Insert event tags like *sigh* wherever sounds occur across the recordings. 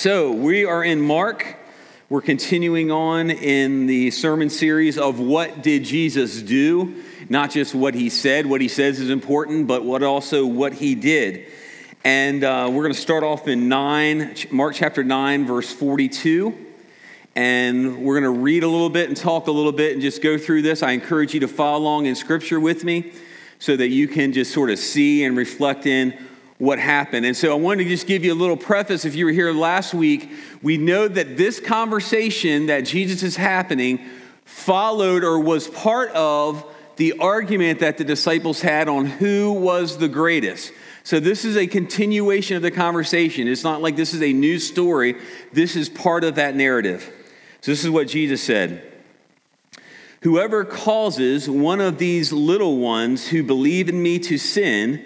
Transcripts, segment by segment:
So, we are in Mark. We're continuing on in the sermon series of what did Jesus do? Not just what he said. What he says is important, but what also what he did. And uh, we're going to start off in 9, Mark chapter 9, verse 42. And we're going to read a little bit and talk a little bit and just go through this. I encourage you to follow along in scripture with me so that you can just sort of see and reflect in what happened. And so I wanted to just give you a little preface. If you were here last week, we know that this conversation that Jesus is happening followed or was part of the argument that the disciples had on who was the greatest. So this is a continuation of the conversation. It's not like this is a new story. This is part of that narrative. So this is what Jesus said. Whoever causes one of these little ones who believe in me to sin,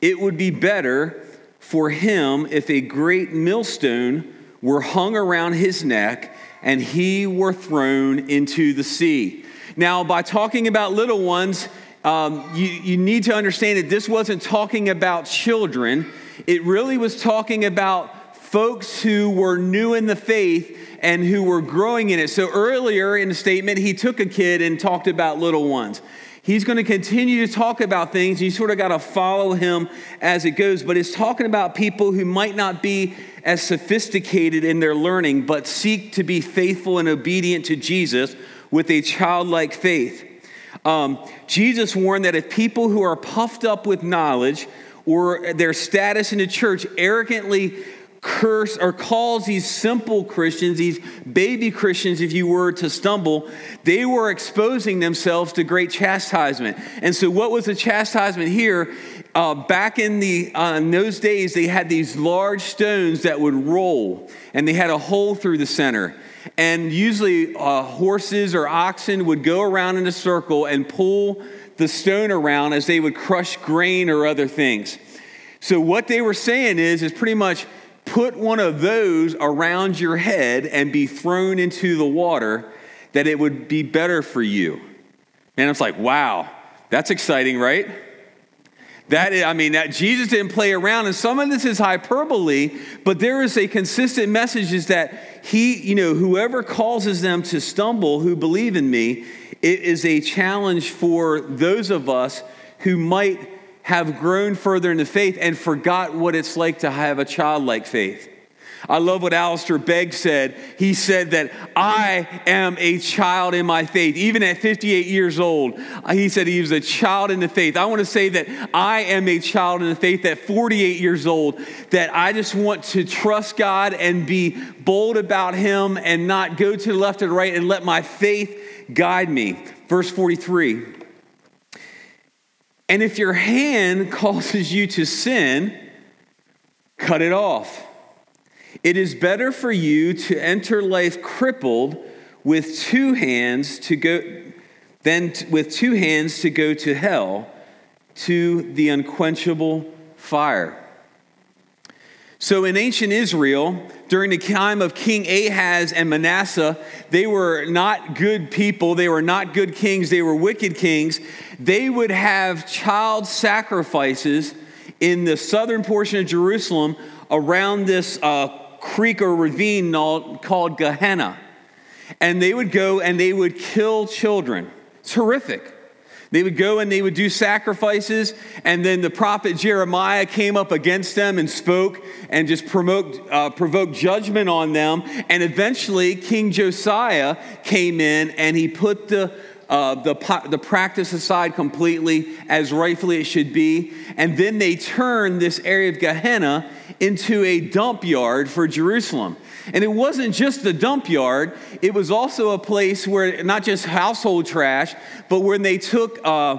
it would be better for him if a great millstone were hung around his neck and he were thrown into the sea. Now, by talking about little ones, um, you, you need to understand that this wasn't talking about children. It really was talking about folks who were new in the faith and who were growing in it. So earlier in the statement, he took a kid and talked about little ones. He's going to continue to talk about things. You sort of got to follow him as it goes. But it's talking about people who might not be as sophisticated in their learning, but seek to be faithful and obedient to Jesus with a childlike faith. Um, Jesus warned that if people who are puffed up with knowledge or their status in the church arrogantly curse or calls these simple Christians, these baby Christians, if you were to stumble, they were exposing themselves to great chastisement. And so, what was the chastisement here? Uh, back in the uh, in those days, they had these large stones that would roll, and they had a hole through the center. And usually, uh, horses or oxen would go around in a circle and pull the stone around as they would crush grain or other things. So, what they were saying is, is pretty much put one of those around your head and be thrown into the water, that it would be better for you. And it's like, wow, that's exciting, right? That is, I mean, that Jesus didn't play around, and some of this is hyperbole, but there is a consistent message is that he, you know, whoever causes them to stumble who believe in me, it is a challenge for those of us who might have grown further in the faith and forgot what it's like to have a childlike faith. I love what Alistair Begg said. He said that I am a child in my faith. Even at 58 years old, he said he was a child in the faith. I want to say that I am a child in the faith at 48 years old, that I just want to trust God and be bold about Him and not go to the left and right and let my faith guide me. Verse 43. And if your hand causes you to sin, cut it off. It is better for you to enter life crippled with two hands to go than with two hands to go to hell to the unquenchable fire. So in ancient Israel, during the time of King Ahaz and Manasseh, they were not good people. They were not good kings. They were wicked kings. They would have child sacrifices in the southern portion of Jerusalem around this uh, creek or ravine called Gehenna. And they would go and they would kill children. It's horrific. They would go and they would do sacrifices, and then the prophet Jeremiah came up against them and spoke and just promote, uh, provoked judgment on them. And eventually, King Josiah came in and he put the uh, the, the practice aside completely as rightfully it should be. And then they turned this area of Gehenna into a dump yard for Jerusalem. And it wasn't just the dump yard, it was also a place where not just household trash, but when they took uh,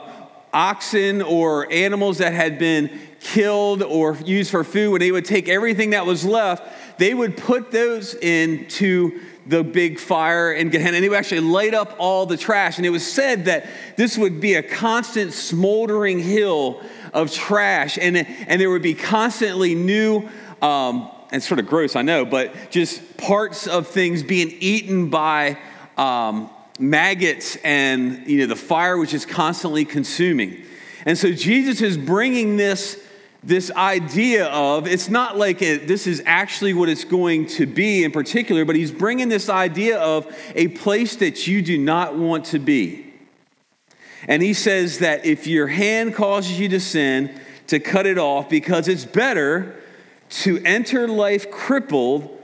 oxen or animals that had been killed or used for food, when they would take everything that was left, they would put those into the big fire in Gehenna, and they would actually light up all the trash. And it was said that this would be a constant smoldering hill of trash, and, and there would be constantly new, um, and sort of gross, I know, but just parts of things being eaten by um, maggots, and you know the fire was just constantly consuming. And so Jesus is bringing this this idea of it's not like this is actually what it's going to be in particular, but he's bringing this idea of a place that you do not want to be. And he says that if your hand causes you to sin, to cut it off because it's better to enter life crippled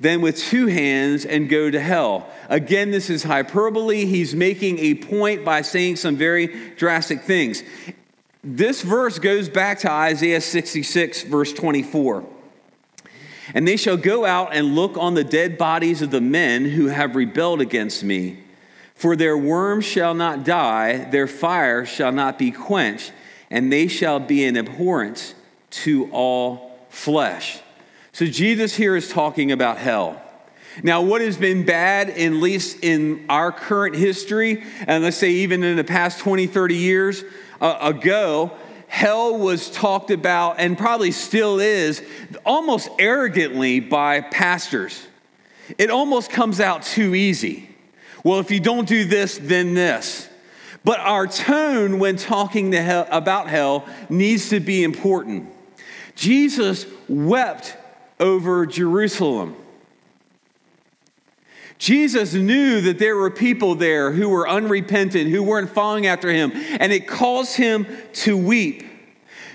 than with two hands and go to hell. Again, this is hyperbole. He's making a point by saying some very drastic things. This verse goes back to Isaiah 66, verse 24. And they shall go out and look on the dead bodies of the men who have rebelled against me. For their worm shall not die, their fire shall not be quenched, and they shall be an abhorrence to all flesh. So Jesus here is talking about hell. Now, what has been bad, at least in our current history, and let's say even in the past 20, 30 years uh, ago, hell was talked about and probably still is almost arrogantly by pastors. It almost comes out too easy. Well, if you don't do this, then this. But our tone when talking hell, about hell needs to be important. Jesus wept over Jerusalem. Jesus knew that there were people there who were unrepentant, who weren't following after him, and it caused him to weep.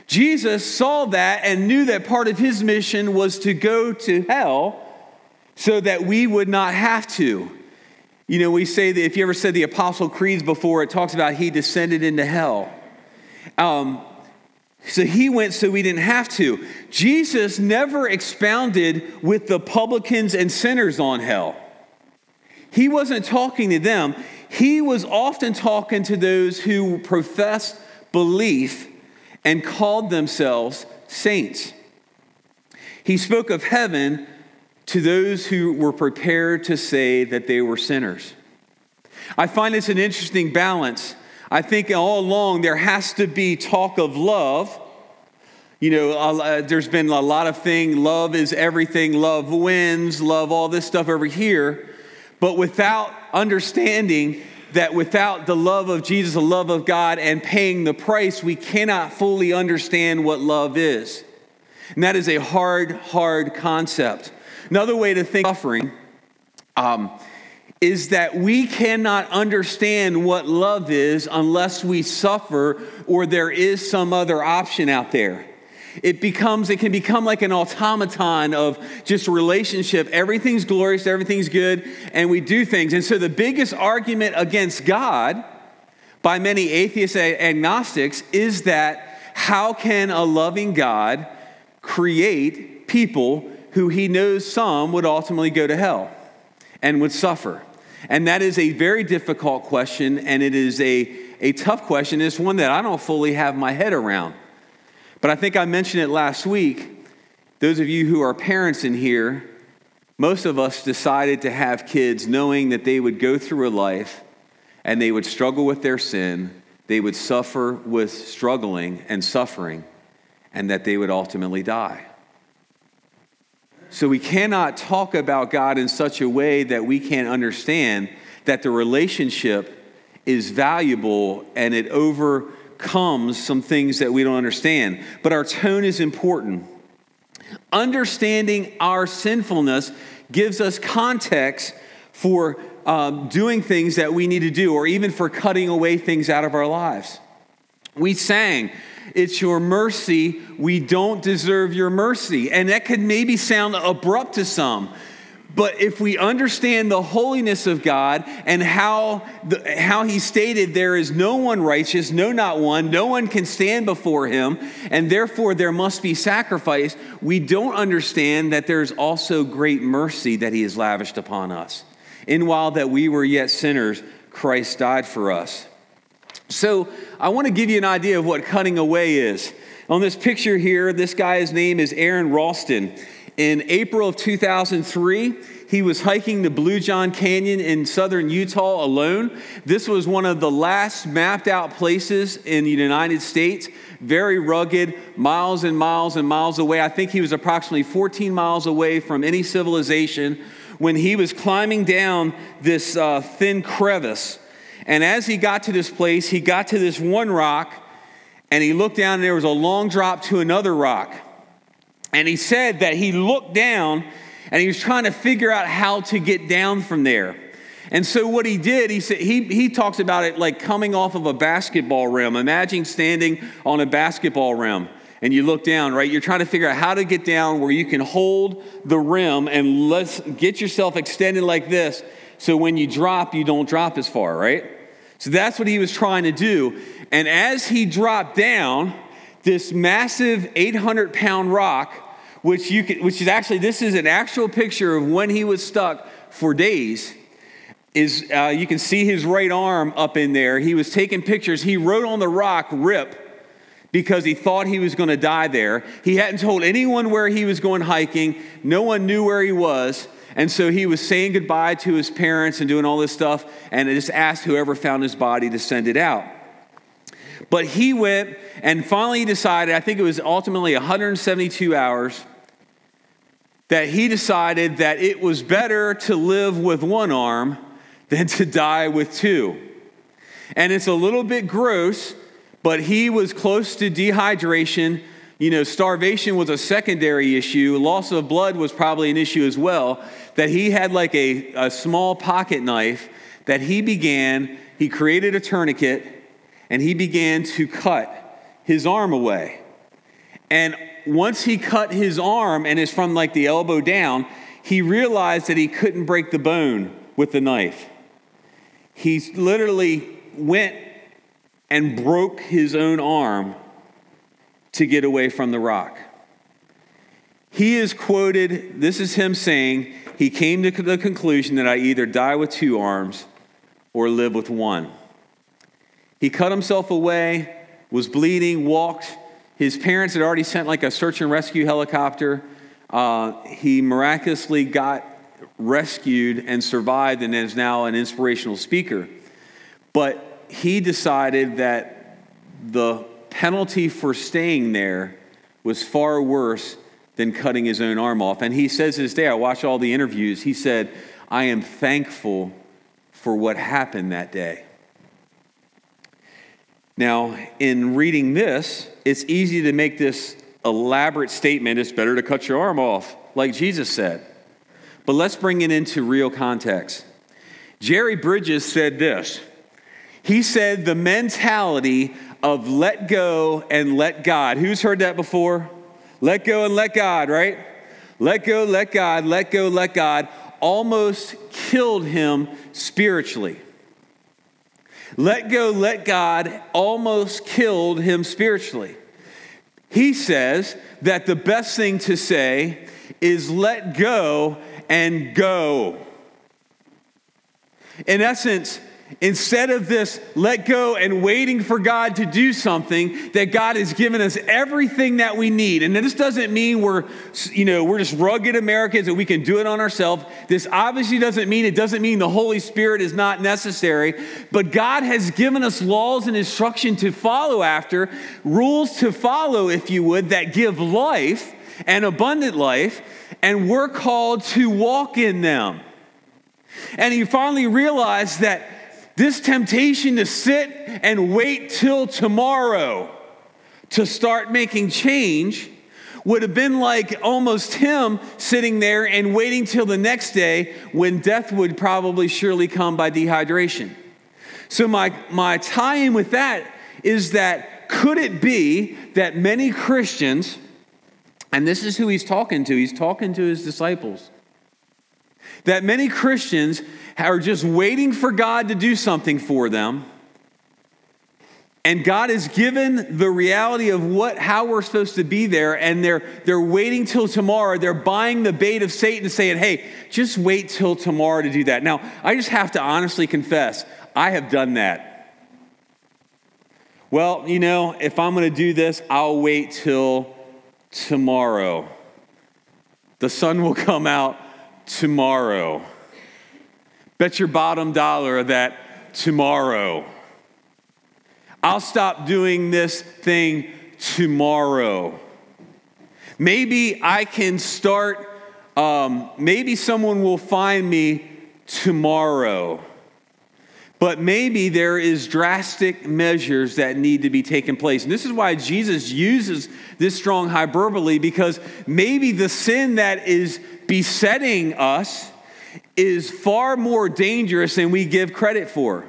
Jesus saw that and knew that part of his mission was to go to hell so that we would not have to. You know, we say that if you ever said the Apostle Creeds before, it talks about he descended into hell. Um, so he went so we didn't have to. Jesus never expounded with the publicans and sinners on hell. He wasn't talking to them. He was often talking to those who professed belief and called themselves saints. He spoke of heaven to those who were prepared to say that they were sinners. I find this an interesting balance. I think all along there has to be talk of love. You know, uh, there's been a lot of thing. love is everything, love wins, love all this stuff over here. But without understanding that without the love of Jesus, the love of God, and paying the price, we cannot fully understand what love is. And that is a hard, hard concept. Another way to think suffering um, is that we cannot understand what love is unless we suffer or there is some other option out there. It becomes, it can become like an automaton of just relationship. Everything's glorious, everything's good, and we do things. And so the biggest argument against God by many atheists and agnostics is that how can a loving God create people who he knows some would ultimately go to hell and would suffer? And that is a very difficult question, and it is a, a tough question. It's one that I don't fully have my head around. But I think I mentioned it last week. Those of you who are parents in here, most of us decided to have kids knowing that they would go through a life and they would struggle with their sin, they would suffer with struggling and suffering, and that they would ultimately die. So we cannot talk about God in such a way that we can't understand that the relationship is valuable and it overcomes some things that we don't understand. But our tone is important. Understanding our sinfulness gives us context for um, doing things that we need to do, or even for cutting away things out of our lives. We sang, It's your mercy. We don't deserve your mercy. And that could maybe sound abrupt to some. But if we understand the holiness of God and how, the, how he stated there is no one righteous, no, not one, no one can stand before him, and therefore there must be sacrifice, we don't understand that there's also great mercy that he has lavished upon us. In while that we were yet sinners, Christ died for us. So I want to give you an idea of what cutting away is. On this picture here, this guy's name is Aron Ralston. In April of 2003, he was hiking the Blue John Canyon in southern Utah alone. This was one of the last mapped out places in the United States, very rugged, miles and miles and miles away. I think he was approximately 14 miles away from any civilization when he was climbing down this uh, thin crevice. And as he got to this place, he got to this one rock and he looked down and there was a long drop to another rock. And he said that he looked down and he was trying to figure out how to get down from there. And so what he did, he said he, he talks about it like coming off of a basketball rim. Imagine standing on a basketball rim and you look down, right? You're trying to figure out how to get down where you can hold the rim and let's get yourself extended like this so when you drop, you don't drop as far, right? So that's what he was trying to do. And as he dropped down, this massive 800 pound rock, which you can, which is actually, this is an actual picture of when he was stuck for days is uh, you can see his right arm up in there. He was taking pictures. He wrote on the rock, RIP, because he thought he was going to die there. He hadn't told anyone where he was going hiking, no one knew where he was. And so he was saying goodbye to his parents and doing all this stuff, and just asked whoever found his body to send it out. But he went and finally decided, I think it was ultimately 172 hours, that he decided that it was better to live with one arm than to die with two. And it's a little bit gross, but he was close to dehydration. You know, starvation was a secondary issue. Loss of blood was probably an issue as well. That he had like a, a small pocket knife that he began, he created a tourniquet, and he began to cut his arm away. And once he cut his arm and is from like the elbow down, he realized that he couldn't break the bone with the knife. He literally went and broke his own arm to get away from the rock. He is quoted, this is him saying, he came to the conclusion that I either die with two arms or live with one. He cut himself away, was bleeding, walked. His parents had already sent like a search and rescue helicopter. Uh, he miraculously got rescued and survived and is now an inspirational speaker. But he decided that the penalty for staying there was far worse than cutting his own arm off. And he says this day, I watched all the interviews, he said, I am thankful for what happened that day. Now, in reading this, it's easy to make this elaborate statement it's better to cut your arm off, like Jesus said. But let's bring it into real context. Jerry Bridges said this. He said the mentality of let go and let God. Who's heard that before? Let go and let God, right? Let go, let God, let go, let God almost killed him spiritually. Let go, let God almost killed him spiritually. He says that the best thing to say is let go and go. In essence, instead of this let go and waiting for God to do something, that God has given us everything that we need. And this doesn't mean we're, you know, we're just rugged Americans and we can do it on ourselves. This obviously doesn't mean it doesn't mean the Holy Spirit is not necessary, but God has given us laws and instruction to follow after, rules to follow, if you would, that give life and abundant life and we're called to walk in them. And he finally realized that this temptation to sit and wait till tomorrow to start making change would have been like almost him sitting there and waiting till the next day when death would probably surely come by dehydration. So, my, my tie in with that is that could it be that many Christians and this is who he's talking to. He's talking to his disciples. That many Christians are just waiting for God to do something for them. And God has given the reality of what how we're supposed to be there, and they're they're waiting till tomorrow. They're buying the bait of Satan, saying, "Hey, just wait till tomorrow to do that." Now, I just have to honestly confess, I have done that. Well, you know, if I'm going to do this, I'll wait till tomorrow. The sun will come out tomorrow. Bet your bottom dollar that tomorrow. I'll stop doing this thing tomorrow. Maybe I can start, um, maybe someone will find me tomorrow. but maybe there is drastic measures that need to be taken place. And this is why Jesus uses this strong hyperbole because maybe the sin that is besetting us is far more dangerous than we give credit for.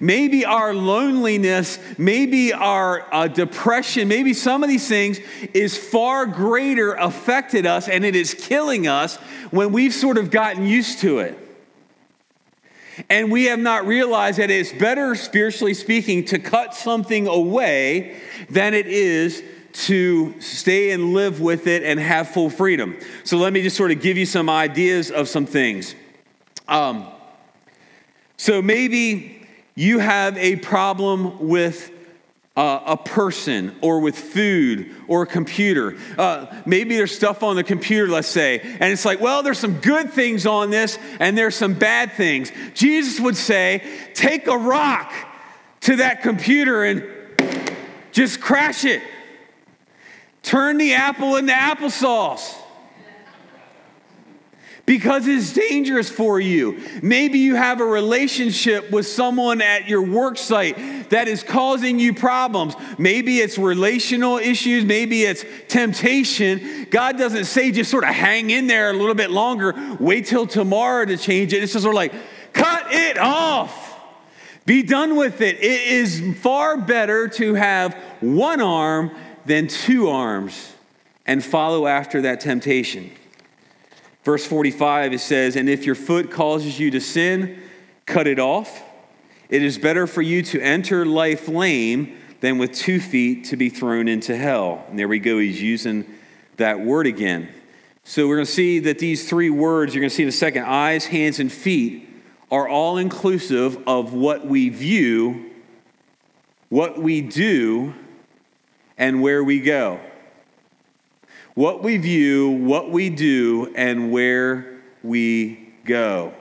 Maybe our loneliness, maybe our uh, depression, maybe some of these things is far greater affected us and it is killing us when we've sort of gotten used to it. And we have not realized that it's better, spiritually speaking, to cut something away than it is to stay and live with it and have full freedom. So let me just sort of give you some ideas of some things. Um, so maybe you have a problem with uh, a person or with food or a computer. Uh, maybe there's stuff on the computer, let's say, and it's like, well, there's some good things on this and there's some bad things. Jesus would say, take a rock to that computer and just crash it. Turn the apple into applesauce because it's dangerous for you. Maybe you have a relationship with someone at your work site that is causing you problems. Maybe it's relational issues, maybe it's temptation. God doesn't say just sort of hang in there a little bit longer, wait till tomorrow to change it. It's just sort of like, cut it off. Be done with it. It is far better to have one arm than two arms and follow after that temptation. Verse 45, it says, And if your foot causes you to sin, cut it off. It is better for you to enter life lame than with two feet to be thrown into hell. And there we go, he's using that word again. So we're going to see that these three words, you're going to see in a second eyes, hands, and feet are all inclusive of what we view, what we do, and where we go what we view, what we do, and where we go.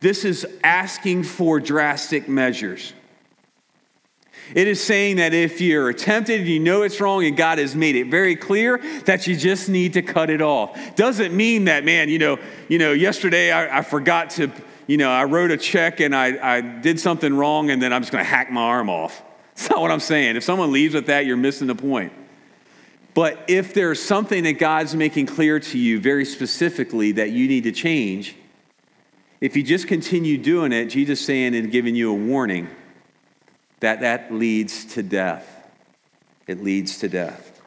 This is asking for drastic measures. It is saying that if you're tempted and you know it's wrong and God has made it very clear that you just need to cut it off. Doesn't mean that, man, you know, you know, yesterday I, I forgot to, you know, I wrote a check and I, I did something wrong and then I'm just going to hack my arm off. That's not what I'm saying. If someone leaves with that, you're missing the point. But if there's something that God's making clear to you very specifically that you need to change, if you just continue doing it, Jesus saying and giving you a warning that that leads to death. It leads to death.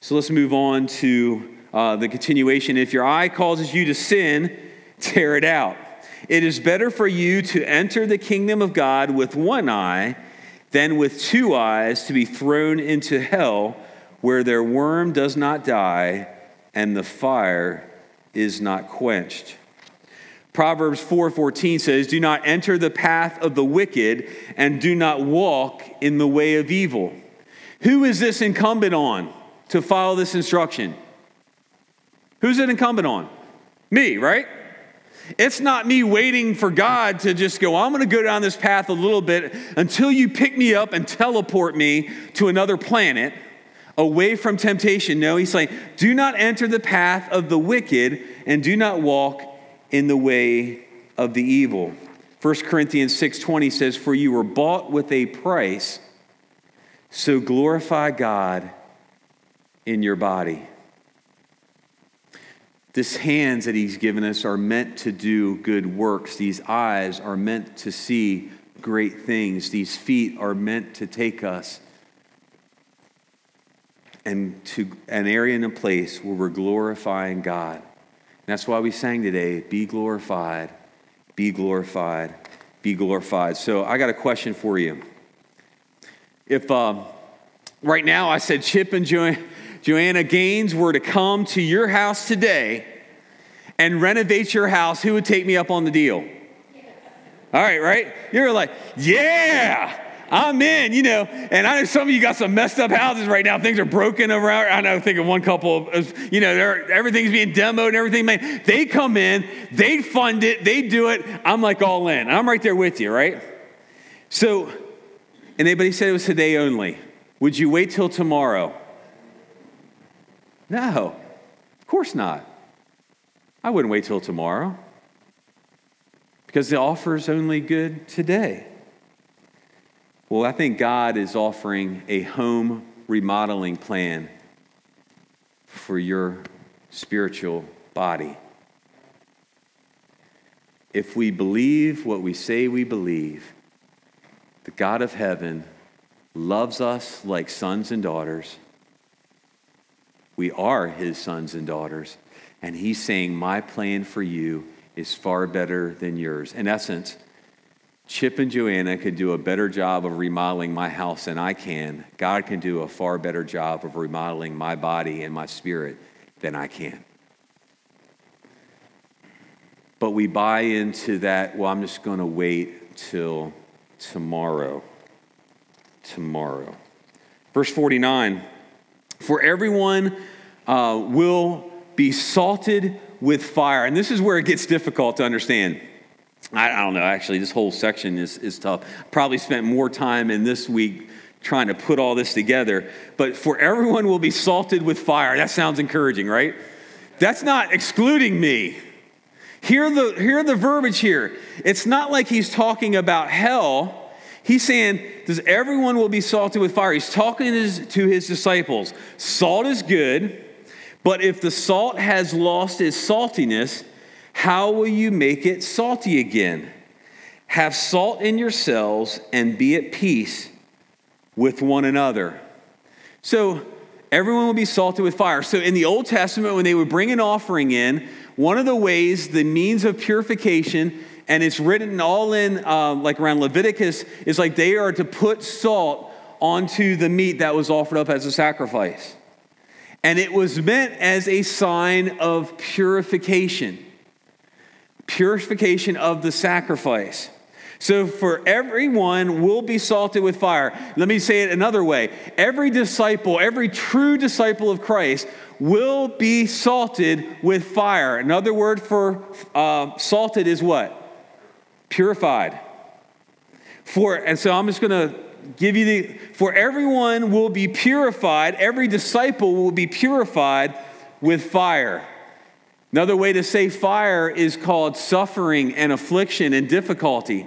So let's move on to uh, the continuation. If your eye causes you to sin, *laughs* tear it out. It is better for you to enter the kingdom of God with one eye than with two eyes to be thrown into hell, where their worm does not die and the fire is not quenched. Proverbs 4:14 says, "Do not enter the path of the wicked and do not walk in the way of evil." Who is this incumbent on to follow this instruction? Who's it incumbent on? Me, right? It's not me waiting for God to just go, I'm going to go down this path a little bit until you pick me up and teleport me to another planet away from temptation. No, he's saying, do not enter the path of the wicked and do not walk in the way of the evil. 1 Corinthians 6:20 says, "For you were bought with a price, so glorify God in your body." These hands that he's given us are meant to do good works. These eyes are meant to see great things. These feet are meant to take us and to an area and a place where we're glorifying God. And that's why we sang today be glorified, be glorified, be glorified. So I got a question for you. If um, right now I said Chip and Joanne, Joanna Gaines were to come to your house today and renovate your house, who would take me up on the deal? All right, right? You're like, yeah, I'm in, you know. And I know some of you got some messed up houses right now. Things are broken around. I know, think of one couple, of, you know, everything's being demoed and everything. Man, they come in, they fund it, they do it. I'm like all in. I'm right there with you, right? So, and anybody said it was today only. Would you wait till tomorrow? No, of course not. I wouldn't wait till tomorrow. because the offer is only good today. Well, I think God is offering a home remodeling plan for your spiritual body. If we believe what we say we believe, the God of heaven loves us like sons and daughters. We are his sons and daughters. And he's saying, My plan for you is far better than yours. In essence, Chip and Joanna could do a better job of remodeling my house than I can. God can do a far better job of remodeling my body and my spirit than I can. But we buy into that, well, I'm just going to wait till tomorrow. Tomorrow. Verse 49 For everyone uh, will be salted with fire. And this is where it gets difficult to understand. I, I don't know, actually, this whole section is, is tough. Probably spent more time in this week trying to put all this together. But for everyone will be salted with fire. That sounds encouraging, right? That's not excluding me. Hear the, hear the verbiage here. It's not like he's talking about hell. He's saying, Does everyone will be salted with fire? He's talking to his, to his disciples. Salt is good, but if the salt has lost its saltiness, how will you make it salty again? Have salt in yourselves and be at peace with one another. So, everyone will be salted with fire. So, in the Old Testament, when they would bring an offering in, one of the ways, the means of purification, and it's written all in, uh, like around Leviticus, is like they are to put salt onto the meat that was offered up as a sacrifice. And it was meant as a sign of purification, purification of the sacrifice. So, for everyone will be salted with fire. Let me say it another way. Every disciple, every true disciple of Christ will be salted with fire. Another word for uh, salted is what? Purified. For, and so I'm just going to give you the, for everyone will be purified, every disciple will be purified with fire. Another way to say fire is called suffering and affliction and difficulty.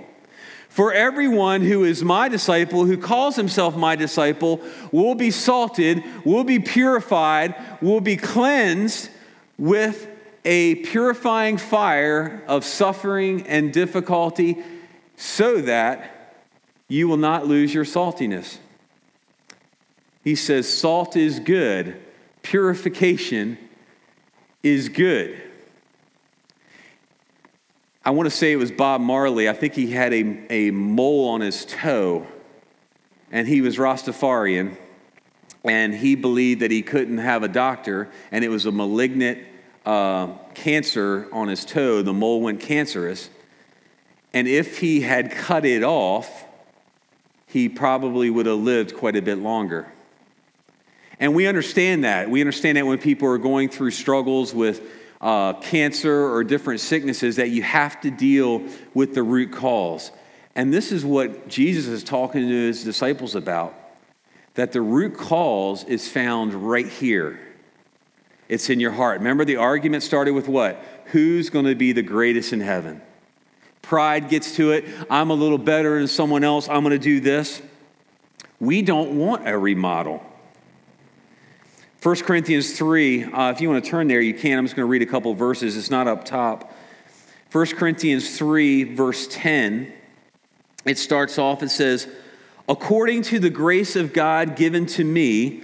For everyone who is my disciple, who calls himself my disciple, will be salted, will be purified, will be cleansed with a purifying fire of suffering and difficulty so that you will not lose your saltiness. He says, Salt is good, purification is good. I want to say it was Bob Marley. I think he had a, a mole on his toe, and he was Rastafarian, and he believed that he couldn't have a doctor, and it was a malignant uh, cancer on his toe. The mole went cancerous. And if he had cut it off, he probably would have lived quite a bit longer. And we understand that. We understand that when people are going through struggles with uh, cancer or different sicknesses that you have to deal with the root cause. And this is what Jesus is talking to his disciples about that the root cause is found right here. It's in your heart. Remember, the argument started with what? Who's going to be the greatest in heaven? Pride gets to it. I'm a little better than someone else. I'm going to do this. We don't want a remodel. 1 Corinthians 3, uh, if you want to turn there, you can. I'm just going to read a couple verses. It's not up top. 1 Corinthians 3, verse 10, it starts off, it says, According to the grace of God given to me,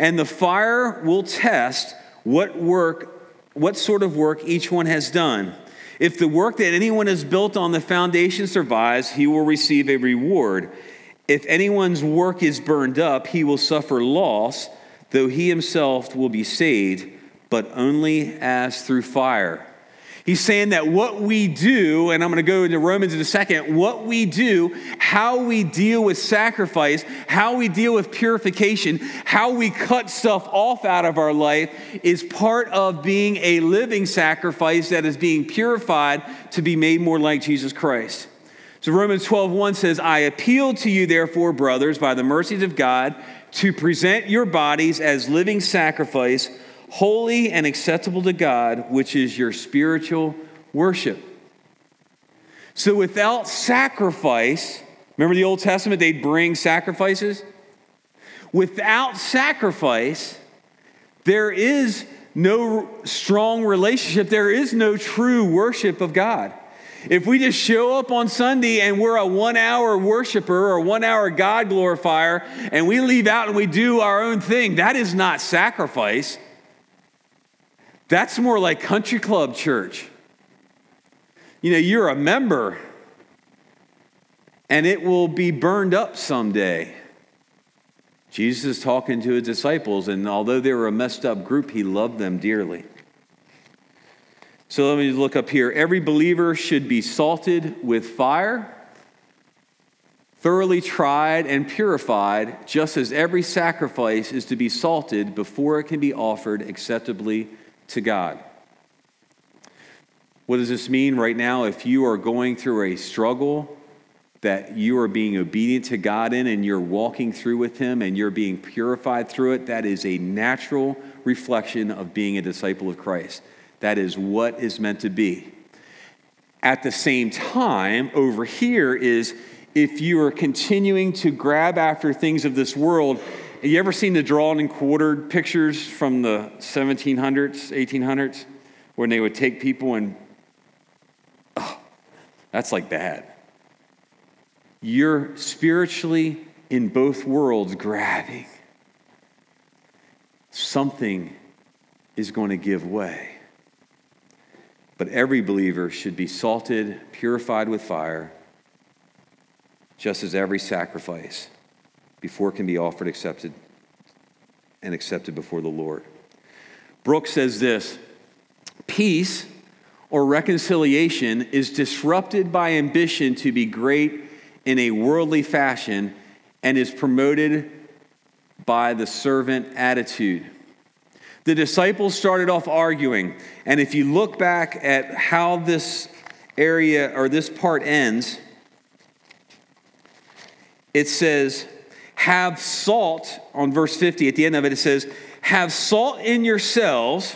and the fire will test what work, what sort of work each one has done. If the work that anyone has built on the foundation survives, he will receive a reward. If anyone's work is burned up, he will suffer loss though he himself will be saved, but only as through fire. He's saying that what we do, and I'm going to go into Romans in a second, what we do, how we deal with sacrifice, how we deal with purification, how we cut stuff off out of our life is part of being a living sacrifice that is being purified to be made more like Jesus Christ. So Romans 12:1 says, "I appeal to you therefore, brothers, by the mercies of God, to present your bodies as living sacrifice, holy and acceptable to God, which is your spiritual worship." So without sacrifice, remember the Old Testament they'd bring sacrifices? Without sacrifice, there is no strong relationship, there is no true worship of God. If we just show up on Sunday and we're a one hour worshiper or one hour God glorifier and we leave out and we do our own thing, that is not sacrifice. That's more like country club church. You know, you're a member and it will be burned up someday. Jesus is talking to his disciples, and although they were a messed up group, he loved them dearly. So let me look up here. Every believer should be salted with fire, thoroughly tried and purified, just as every sacrifice is to be salted before it can be offered acceptably to God. What does this mean right now? If you are going through a struggle that you are being obedient to God in and you're walking through with Him and you're being purified through it, that is a natural reflection of being a disciple of Christ. That is what is meant to be. At the same time, over here is if you are continuing to grab after things of this world, you ever seen the drawn and quartered pictures from the 1700s, 1800s, when they would take people and, oh, that's like bad. You're spiritually in both worlds grabbing. Something is going to give way. But every believer should be salted, purified with fire, just as every sacrifice before it can be offered accepted and accepted before the Lord. Brooks says this peace or reconciliation is disrupted by ambition to be great in a worldly fashion and is promoted by the servant attitude. The disciples started off arguing. And if you look back at how this area or this part ends, it says, Have salt, on verse 50, at the end of it, it says, Have salt in yourselves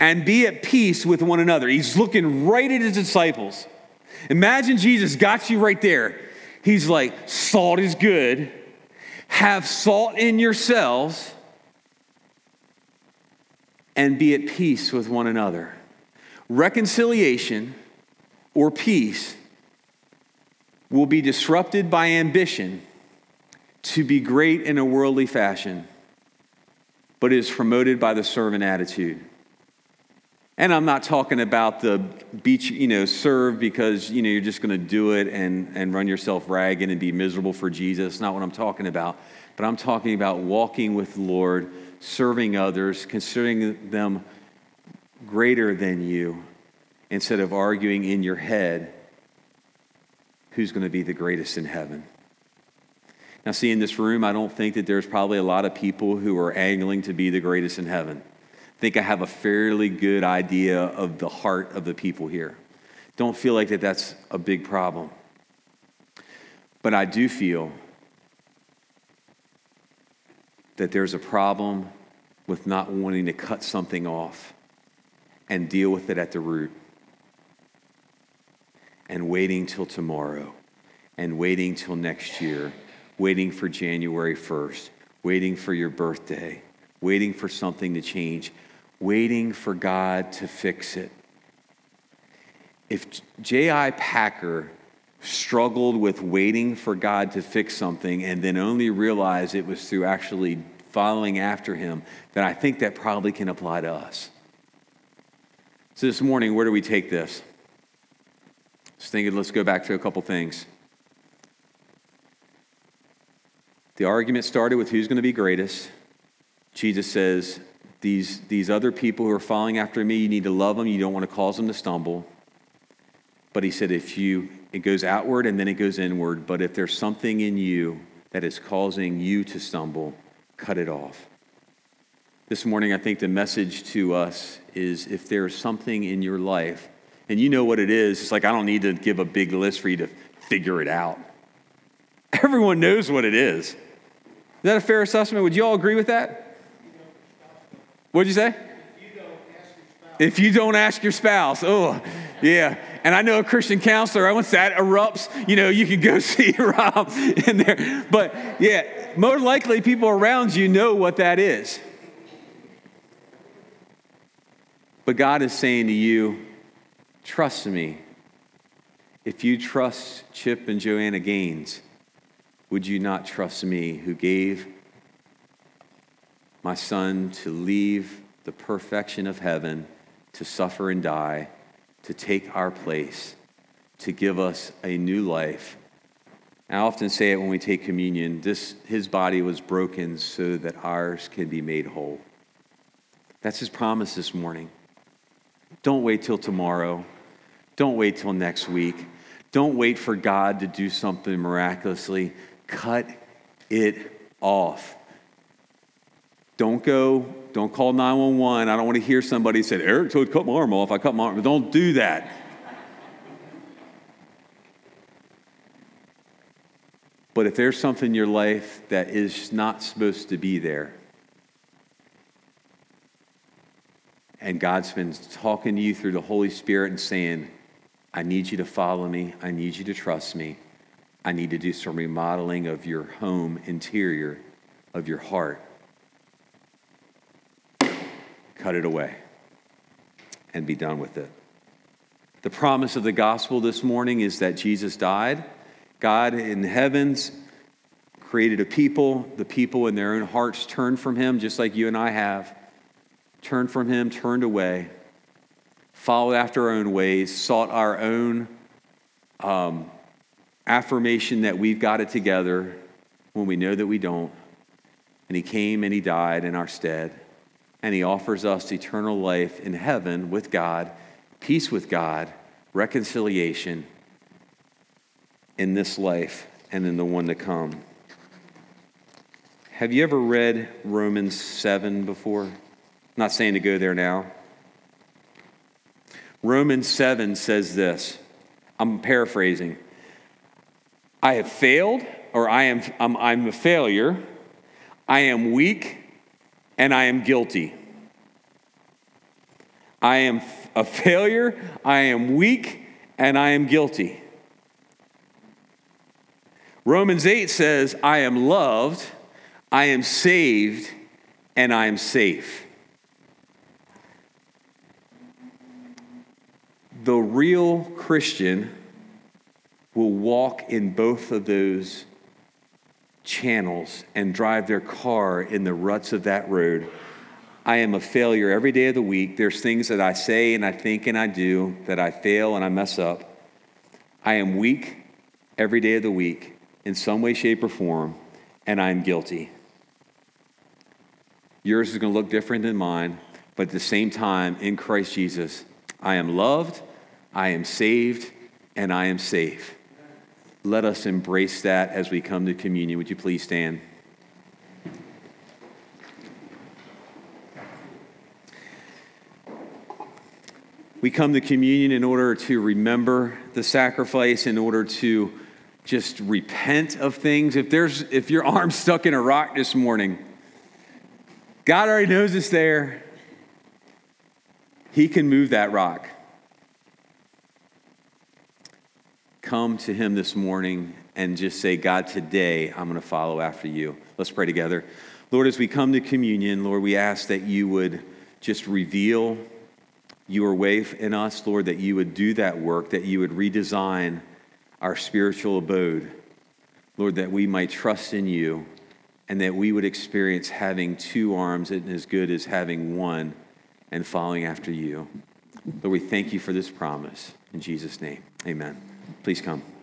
and be at peace with one another. He's looking right at his disciples. Imagine Jesus got you right there. He's like, Salt is good. Have salt in yourselves and be at peace with one another. Reconciliation or peace will be disrupted by ambition to be great in a worldly fashion, but is promoted by the servant attitude. And I'm not talking about the beach, you know, serve because, you know, you're just going to do it and, and run yourself ragged and be miserable for Jesus. Not what I'm talking about. But I'm talking about walking with the Lord serving others, considering them greater than you, instead of arguing in your head who's going to be the greatest in heaven. Now, see, in this room, I don't think that there's probably a lot of people who are angling to be the greatest in heaven. I think I have a fairly good idea of the heart of the people here. Don't feel like that that's a big problem. But I do feel that there's a problem with not wanting to cut something off and deal with it at the root and waiting till tomorrow and waiting till next year, waiting for January 1st, waiting for your birthday, waiting for something to change, waiting for God to fix it. If J.I. Packer struggled with waiting for God to fix something and then only realized it was through actually following after him, then I think that probably can apply to us. So this morning, where do we take this? Just thinking, let's go back to a couple things. The argument started with who's going to be greatest. Jesus says, these, these other people who are following after me, you need to love them. You don't want to cause them to stumble. But he said, if you, it goes outward and then it goes inward. But if there's something in you that is causing you to stumble, cut it off. This morning, I think the message to us is if there's something in your life, and you know what it is, it's like I don't need to give a big list for you to figure it out. Everyone knows what it is. Is that a fair assessment? Would you all agree with that? What'd you say? If you don't ask your spouse, oh, yeah. And I know a Christian counselor, once that erupts, you know, you can go *laughs* see Rob in there. But yeah, more likely people around you know what that is. But God is saying to you, trust me. If you trust Chip and Joanna Gaines, would you not trust me who gave my son to leave the perfection of heaven, to suffer and die, to take our place, to give us a new life. I often say it when we take communion this, his body was broken so that ours can be made whole. That's his promise this morning. Don't wait till tomorrow. Don't wait till next week. Don't wait for God to do something miraculously. Cut it off. Don't go, don't call 911. I don't want to hear somebody say, Eric told cut my arm off. I cut my arm. Don't do that. But if there's something in your life that is not supposed to be there, and God's been talking to you through the Holy Spirit and saying, I need you to follow me, I need you to trust me, I need to do some remodeling of your home interior, of your heart cut it away and be done with it. The promise of the gospel this morning is that Jesus died. God in the heavens created a people. The people in their own hearts turned from him, just like you and I have. Turned from him, turned away, followed after our own ways, sought our own um, affirmation that we've got it together when we know that we don't. And he came and he died in our stead and he offers us eternal life in heaven with God, peace with God, reconciliation in this life and in the one to come. Have you ever read Romans 7 before? I'm not saying to go there now. Romans 7 says this. I'm paraphrasing. I have failed, or I am I'm, I'm a failure. I am weak and I am guilty. I am a failure, I am weak, and I am guilty. Romans 8 says, I am loved, I am saved, and I am safe. The real Christian will walk in both of those channels and drive their car in the ruts of that road. I am a failure every day of the week. There's things that I say and I think and I do that I fail and I mess up. I am weak every day of the week in some way, shape, or form, and I'm guilty. Yours is going to look different than mine, but at the same time, in Christ Jesus, I am loved, I am saved, and I am safe let us embrace that as we come to communion. Would you please stand? We come to communion in order to remember the sacrifice, in order to just repent of things. If there's if your arm's stuck in a rock this morning, God already knows it's there. He can move that rock. Come to Him this morning and just say, God, today I'm going to follow after you. Let's pray together. Lord, as we come to communion, Lord, we ask that you would just reveal your way in us, Lord, that you would do that work, that you would redesign our spiritual abode. Lord, that we might trust in you and that we would experience having two arms as good as having one and following after you. Lord, we thank you for this promise. In Jesus' name, amen. Please come.